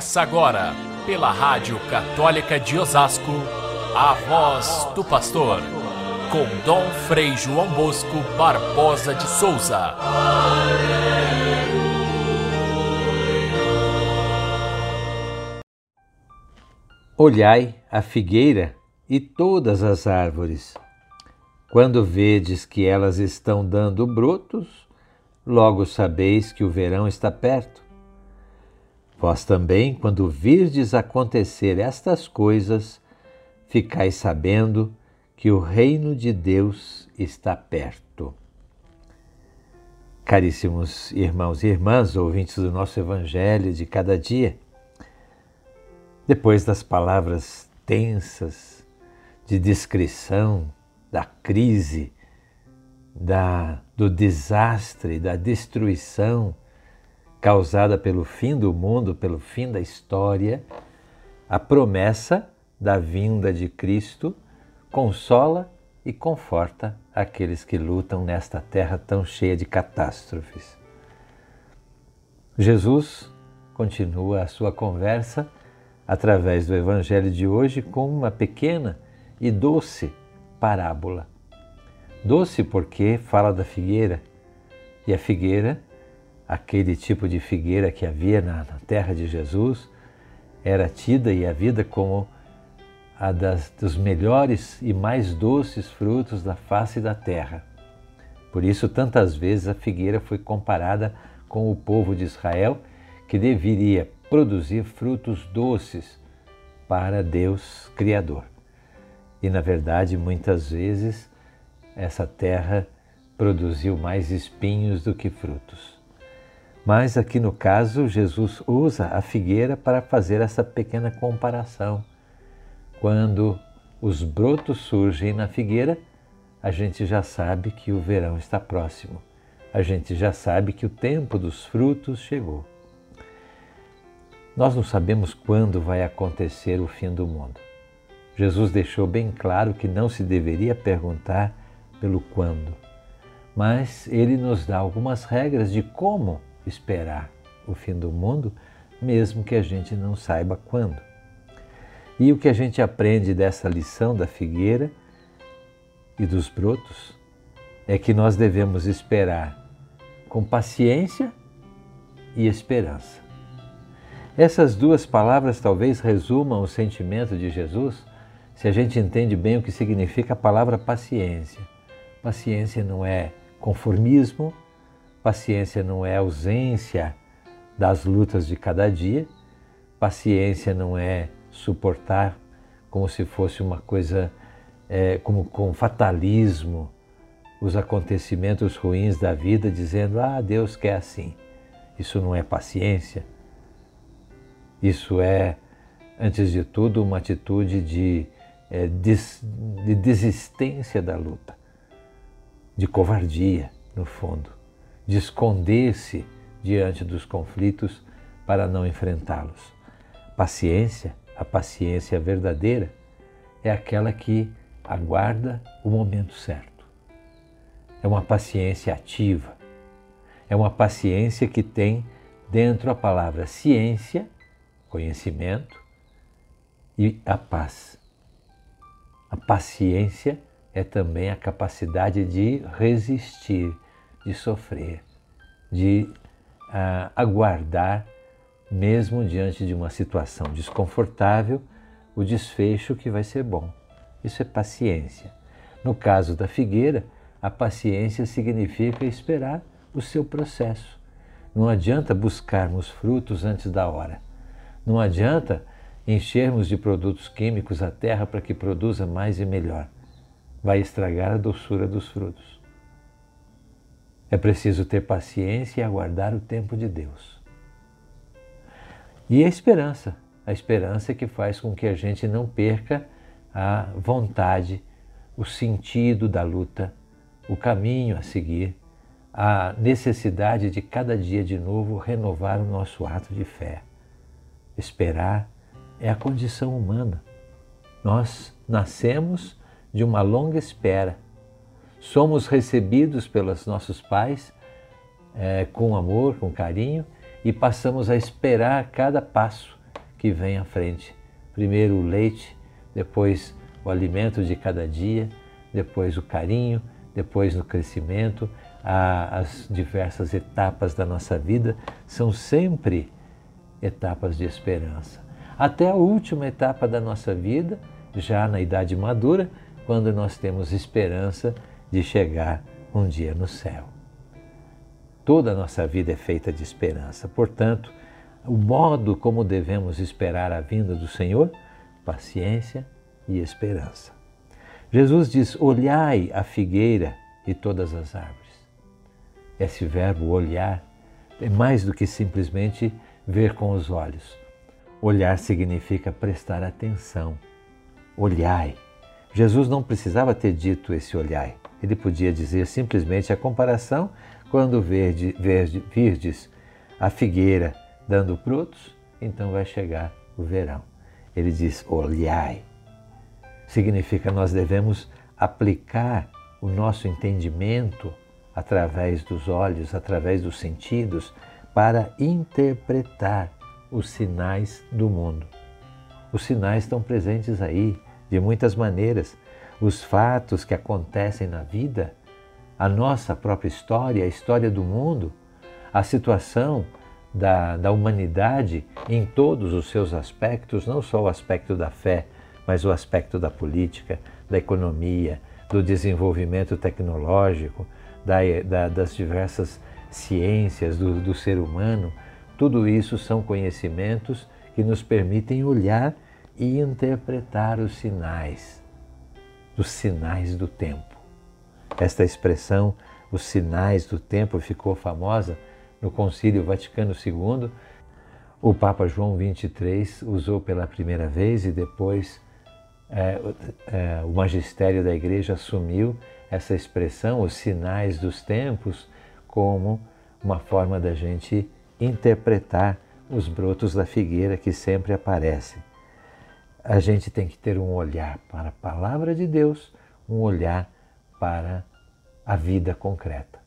Começa agora, pela Rádio Católica de Osasco, a voz do pastor, com Dom Frei João Bosco Barbosa de Souza. Olhai a figueira e todas as árvores. Quando vedes que elas estão dando brotos, logo sabeis que o verão está perto. Vós também, quando virdes acontecer estas coisas, ficais sabendo que o reino de Deus está perto. Caríssimos irmãos e irmãs, ouvintes do nosso Evangelho de cada dia, depois das palavras tensas de descrição da crise, da, do desastre, da destruição causada pelo fim do mundo, pelo fim da história, a promessa da vinda de Cristo consola e conforta aqueles que lutam nesta terra tão cheia de catástrofes. Jesus continua a sua conversa através do Evangelho de hoje com uma pequena e doce parábola. Doce porque fala da figueira, e a figueira aquele tipo de figueira que havia na, na terra de Jesus, era tida e a vida como a das, dos melhores e mais doces frutos da face da terra. Por isso, tantas vezes a figueira foi comparada com o povo de Israel, que deveria produzir frutos doces para Deus Criador. E, na verdade, muitas vezes essa terra produziu mais espinhos do que frutos. Mas aqui no caso, Jesus usa a figueira para fazer essa pequena comparação. Quando os brotos surgem na figueira, a gente já sabe que o verão está próximo. A gente já sabe que o tempo dos frutos chegou. Nós não sabemos quando vai acontecer o fim do mundo. Jesus deixou bem claro que não se deveria perguntar pelo quando, mas ele nos dá algumas regras de como esperar o fim do mundo, mesmo que a gente não saiba quando. E o que a gente aprende dessa lição da figueira e dos brotos é que nós devemos esperar com paciência e esperança. Essas duas palavras talvez resumam o sentimento de Jesus se a gente entende bem o que significa a palavra paciência. Paciência não é conformismo, Paciência não é ausência das lutas de cada dia. Paciência não é suportar como se fosse uma coisa, é, como com fatalismo, os acontecimentos ruins da vida, dizendo: Ah, Deus quer assim. Isso não é paciência. Isso é, antes de tudo, uma atitude de, é, des, de desistência da luta, de covardia, no fundo de esconder-se diante dos conflitos para não enfrentá-los. Paciência, a paciência verdadeira, é aquela que aguarda o momento certo. É uma paciência ativa. É uma paciência que tem dentro a palavra ciência, conhecimento e a paz. A paciência é também a capacidade de resistir de sofrer, de uh, aguardar, mesmo diante de uma situação desconfortável, o desfecho que vai ser bom. Isso é paciência. No caso da figueira, a paciência significa esperar o seu processo. Não adianta buscarmos frutos antes da hora. Não adianta enchermos de produtos químicos a terra para que produza mais e melhor. Vai estragar a doçura dos frutos. É preciso ter paciência e aguardar o tempo de Deus. E a esperança, a esperança que faz com que a gente não perca a vontade, o sentido da luta, o caminho a seguir, a necessidade de cada dia de novo renovar o nosso ato de fé. Esperar é a condição humana. Nós nascemos de uma longa espera somos recebidos pelos nossos pais é, com amor, com carinho e passamos a esperar cada passo que vem à frente. Primeiro o leite, depois o alimento de cada dia, depois o carinho, depois no crescimento, as diversas etapas da nossa vida são sempre etapas de esperança. Até a última etapa da nossa vida, já na idade madura, quando nós temos esperança de chegar um dia no céu. Toda a nossa vida é feita de esperança. Portanto, o modo como devemos esperar a vinda do Senhor, paciência e esperança. Jesus diz: Olhai a figueira e todas as árvores. Esse verbo olhar é mais do que simplesmente ver com os olhos. Olhar significa prestar atenção. Olhai. Jesus não precisava ter dito esse olhai. Ele podia dizer simplesmente a comparação quando verde, verde, virdes a figueira dando frutos, então vai chegar o verão. Ele diz: olhai. Significa nós devemos aplicar o nosso entendimento através dos olhos, através dos sentidos, para interpretar os sinais do mundo. Os sinais estão presentes aí de muitas maneiras. Os fatos que acontecem na vida, a nossa própria história, a história do mundo, a situação da, da humanidade em todos os seus aspectos, não só o aspecto da fé, mas o aspecto da política, da economia, do desenvolvimento tecnológico, da, da, das diversas ciências do, do ser humano, tudo isso são conhecimentos que nos permitem olhar e interpretar os sinais, os sinais do tempo. Esta expressão, os sinais do tempo, ficou famosa no Concílio Vaticano II, o Papa João XXIII usou pela primeira vez e depois é, é, o magistério da Igreja assumiu essa expressão, os sinais dos tempos, como uma forma da gente interpretar os brotos da figueira que sempre aparecem. A gente tem que ter um olhar para a palavra de Deus, um olhar para a vida concreta.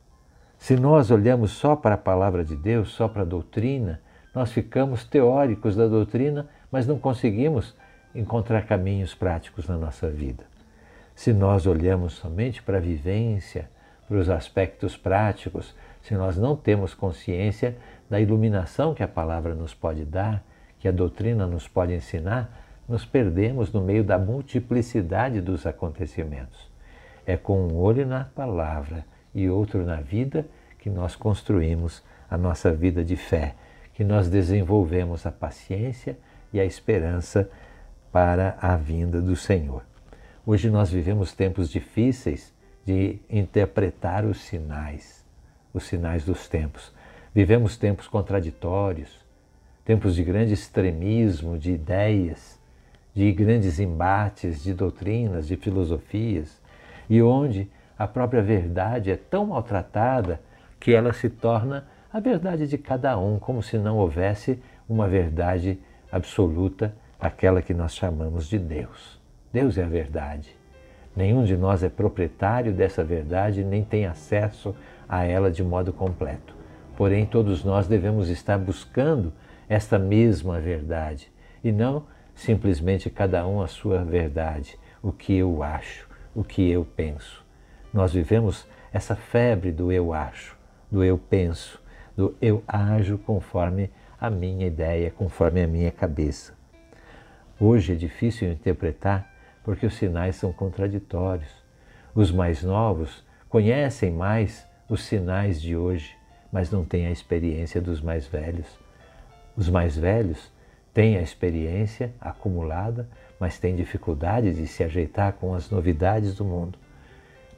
Se nós olhamos só para a palavra de Deus, só para a doutrina, nós ficamos teóricos da doutrina, mas não conseguimos encontrar caminhos práticos na nossa vida. Se nós olhamos somente para a vivência, para os aspectos práticos, se nós não temos consciência da iluminação que a palavra nos pode dar, que a doutrina nos pode ensinar, nos perdemos no meio da multiplicidade dos acontecimentos. É com um olho na palavra e outro na vida que nós construímos a nossa vida de fé, que nós desenvolvemos a paciência e a esperança para a vinda do Senhor. Hoje nós vivemos tempos difíceis de interpretar os sinais, os sinais dos tempos. Vivemos tempos contraditórios, tempos de grande extremismo de ideias, de grandes embates de doutrinas, de filosofias, e onde a própria verdade é tão maltratada que ela se torna a verdade de cada um, como se não houvesse uma verdade absoluta, aquela que nós chamamos de Deus. Deus é a verdade. Nenhum de nós é proprietário dessa verdade nem tem acesso a ela de modo completo. Porém, todos nós devemos estar buscando esta mesma verdade e não simplesmente cada um a sua verdade, o que eu acho, o que eu penso. Nós vivemos essa febre do eu acho, do eu penso, do eu ajo conforme a minha ideia, conforme a minha cabeça. Hoje é difícil interpretar porque os sinais são contraditórios. Os mais novos conhecem mais os sinais de hoje, mas não têm a experiência dos mais velhos. Os mais velhos têm a experiência acumulada, mas têm dificuldade de se ajeitar com as novidades do mundo.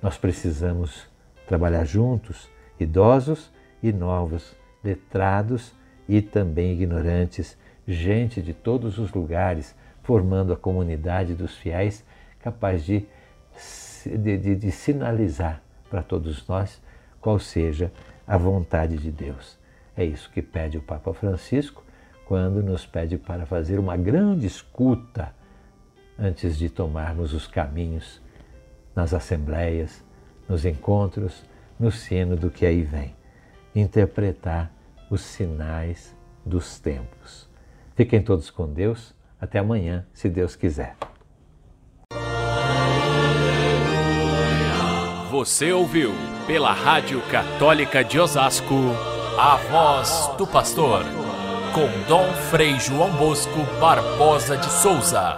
Nós precisamos trabalhar juntos, idosos e novos, letrados e também ignorantes, gente de todos os lugares, formando a comunidade dos fiéis capaz de, de, de, de sinalizar para todos nós qual seja a vontade de Deus. É isso que pede o Papa Francisco quando nos pede para fazer uma grande escuta antes de tomarmos os caminhos nas assembleias, nos encontros, no sino do que aí vem. Interpretar os sinais dos tempos. Fiquem todos com Deus. Até amanhã, se Deus quiser. Você ouviu pela Rádio Católica de Osasco a voz do pastor com Dom Frei João Bosco Barbosa de Souza.